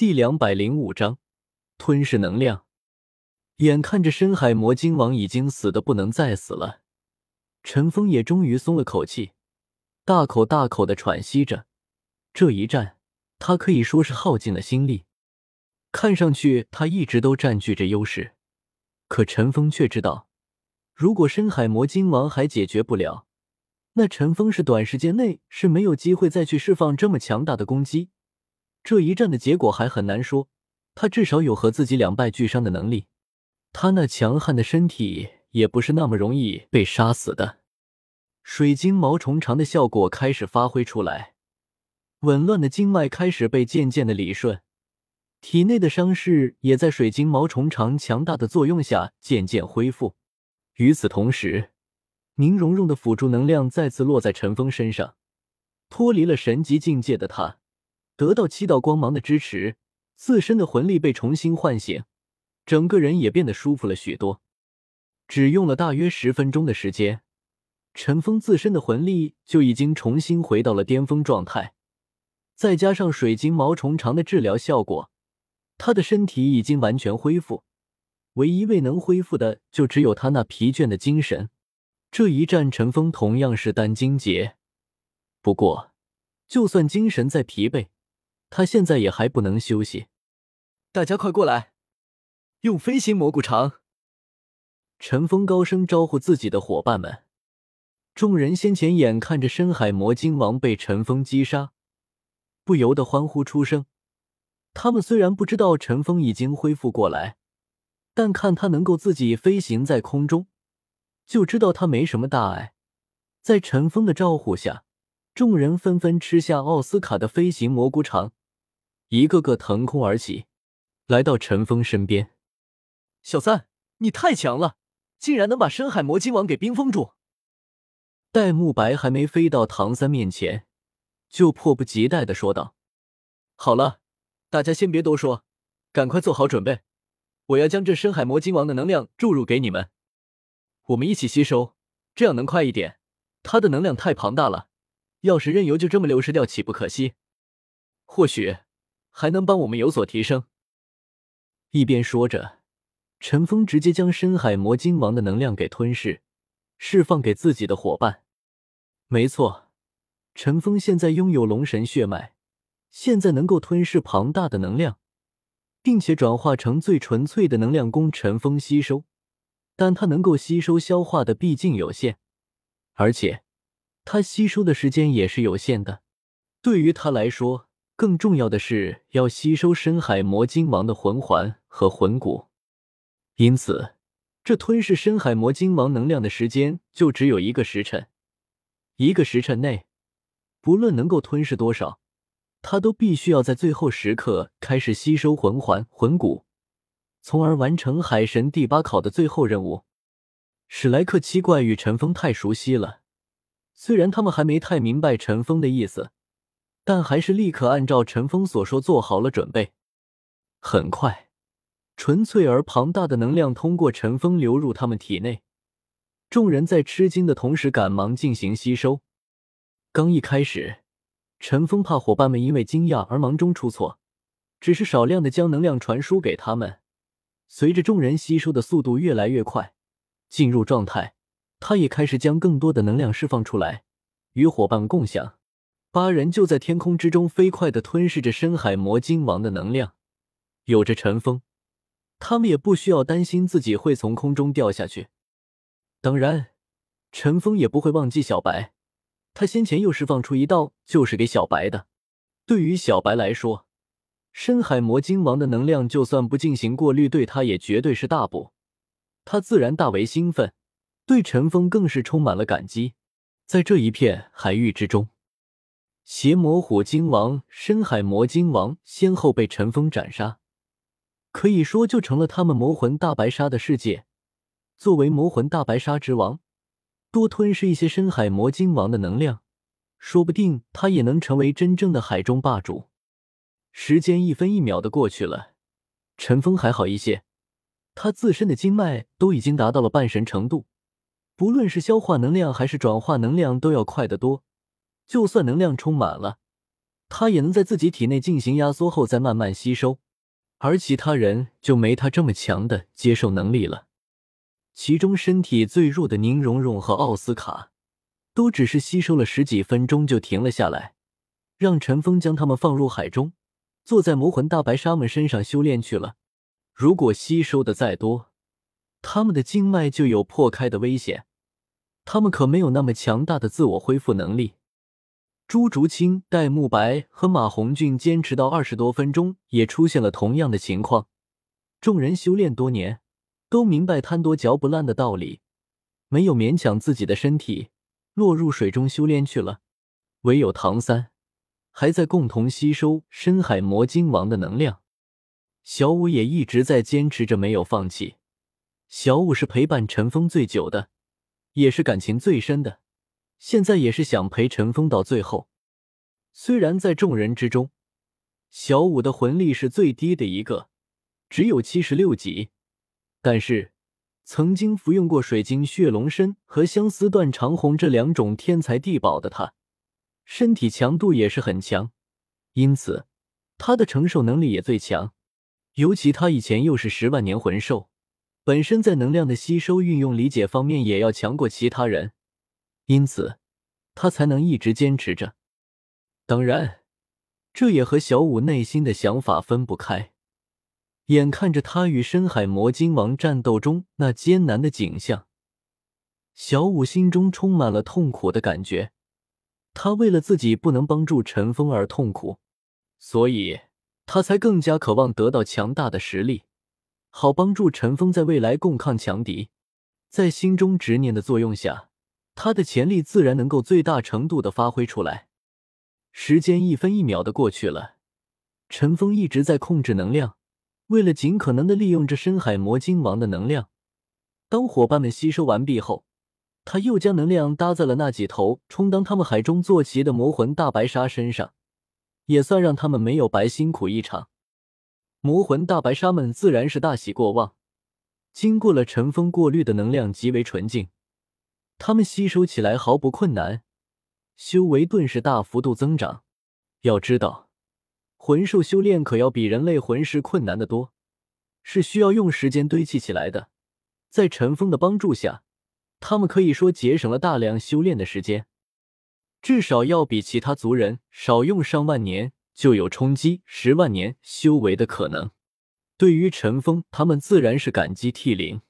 第两百零五章吞噬能量。眼看着深海魔晶王已经死的不能再死了，陈峰也终于松了口气，大口大口的喘息着。这一战，他可以说是耗尽了心力。看上去他一直都占据着优势，可陈峰却知道，如果深海魔晶王还解决不了，那陈峰是短时间内是没有机会再去释放这么强大的攻击。这一战的结果还很难说，他至少有和自己两败俱伤的能力。他那强悍的身体也不是那么容易被杀死的。水晶毛虫肠的效果开始发挥出来，紊乱的经脉开始被渐渐的理顺，体内的伤势也在水晶毛虫肠强大的作用下渐渐恢复。与此同时，宁荣荣的辅助能量再次落在陈峰身上，脱离了神级境界的他。得到七道光芒的支持，自身的魂力被重新唤醒，整个人也变得舒服了许多。只用了大约十分钟的时间，陈峰自身的魂力就已经重新回到了巅峰状态。再加上水晶毛虫肠的治疗效果，他的身体已经完全恢复。唯一未能恢复的，就只有他那疲倦的精神。这一战，陈峰同样是单精劫，不过，就算精神再疲惫，他现在也还不能休息，大家快过来，用飞行蘑菇肠！陈峰高声招呼自己的伙伴们。众人先前眼看着深海魔晶王被陈峰击杀，不由得欢呼出声。他们虽然不知道陈峰已经恢复过来，但看他能够自己飞行在空中，就知道他没什么大碍。在陈峰的招呼下，众人纷纷吃下奥斯卡的飞行蘑菇肠。一个个腾空而起，来到陈峰身边。小三，你太强了，竟然能把深海魔晶王给冰封住！戴沐白还没飞到唐三面前，就迫不及待的说道：“好了，大家先别多说，赶快做好准备，我要将这深海魔晶王的能量注入给你们，我们一起吸收，这样能快一点。它的能量太庞大了，要是任由就这么流失掉，岂不可惜？或许……”还能帮我们有所提升。一边说着，陈峰直接将深海魔晶王的能量给吞噬，释放给自己的伙伴。没错，陈峰现在拥有龙神血脉，现在能够吞噬庞大的能量，并且转化成最纯粹的能量供陈峰吸收。但他能够吸收消化的毕竟有限，而且他吸收的时间也是有限的。对于他来说，更重要的是要吸收深海魔晶王的魂环和魂骨，因此，这吞噬深海魔晶王能量的时间就只有一个时辰。一个时辰内，不论能够吞噬多少，他都必须要在最后时刻开始吸收魂环、魂骨，从而完成海神第八考的最后任务。史莱克七怪与陈峰太熟悉了，虽然他们还没太明白陈峰的意思。但还是立刻按照陈峰所说做好了准备。很快，纯粹而庞大的能量通过陈峰流入他们体内。众人在吃惊的同时，赶忙进行吸收。刚一开始，陈峰怕伙伴们因为惊讶而忙中出错，只是少量的将能量传输给他们。随着众人吸收的速度越来越快，进入状态，他也开始将更多的能量释放出来，与伙伴共享。八人就在天空之中飞快的吞噬着深海魔晶王的能量，有着尘封，他们也不需要担心自己会从空中掉下去。当然，陈峰也不会忘记小白，他先前又释放出一道就是给小白的。对于小白来说，深海魔晶王的能量就算不进行过滤，对他也绝对是大补。他自然大为兴奋，对陈峰更是充满了感激。在这一片海域之中。邪魔虎鲸王、深海魔鲸王先后被陈封斩杀，可以说就成了他们魔魂大白鲨的世界。作为魔魂大白鲨之王，多吞噬一些深海魔鲸王的能量，说不定他也能成为真正的海中霸主。时间一分一秒的过去了，陈峰还好一些，他自身的经脉都已经达到了半神程度，不论是消化能量还是转化能量，都要快得多。就算能量充满了，他也能在自己体内进行压缩后再慢慢吸收，而其他人就没他这么强的接受能力了。其中身体最弱的宁荣荣和奥斯卡，都只是吸收了十几分钟就停了下来，让陈峰将他们放入海中，坐在魔魂大白鲨们身上修炼去了。如果吸收的再多，他们的经脉就有破开的危险。他们可没有那么强大的自我恢复能力。朱竹清、戴沐白和马红俊坚持到二十多分钟，也出现了同样的情况。众人修炼多年，都明白贪多嚼不烂的道理，没有勉强自己的身体落入水中修炼去了。唯有唐三还在共同吸收深海魔晶王的能量。小五也一直在坚持着，没有放弃。小五是陪伴陈峰最久的。也是感情最深的，现在也是想陪陈峰到最后。虽然在众人之中，小五的魂力是最低的一个，只有七十六级，但是曾经服用过水晶血龙参和相思断肠红这两种天才地宝的他，身体强度也是很强，因此他的承受能力也最强。尤其他以前又是十万年魂兽。本身在能量的吸收、运用、理解方面也要强过其他人，因此他才能一直坚持着。当然，这也和小五内心的想法分不开。眼看着他与深海魔晶王战斗中那艰难的景象，小五心中充满了痛苦的感觉。他为了自己不能帮助陈峰而痛苦，所以他才更加渴望得到强大的实力。好帮助陈峰在未来共抗强敌，在心中执念的作用下，他的潜力自然能够最大程度的发挥出来。时间一分一秒的过去了，陈峰一直在控制能量，为了尽可能的利用这深海魔晶王的能量。当伙伴们吸收完毕后，他又将能量搭在了那几头充当他们海中坐骑的魔魂大白鲨身上，也算让他们没有白辛苦一场。魔魂大白鲨们自然是大喜过望，经过了尘封过滤的能量极为纯净，他们吸收起来毫不困难，修为顿时大幅度增长。要知道，魂兽修炼可要比人类魂师困难的多，是需要用时间堆砌起来的。在尘封的帮助下，他们可以说节省了大量修炼的时间，至少要比其他族人少用上万年。就有冲击十万年修为的可能。对于陈峰，他们自然是感激涕零。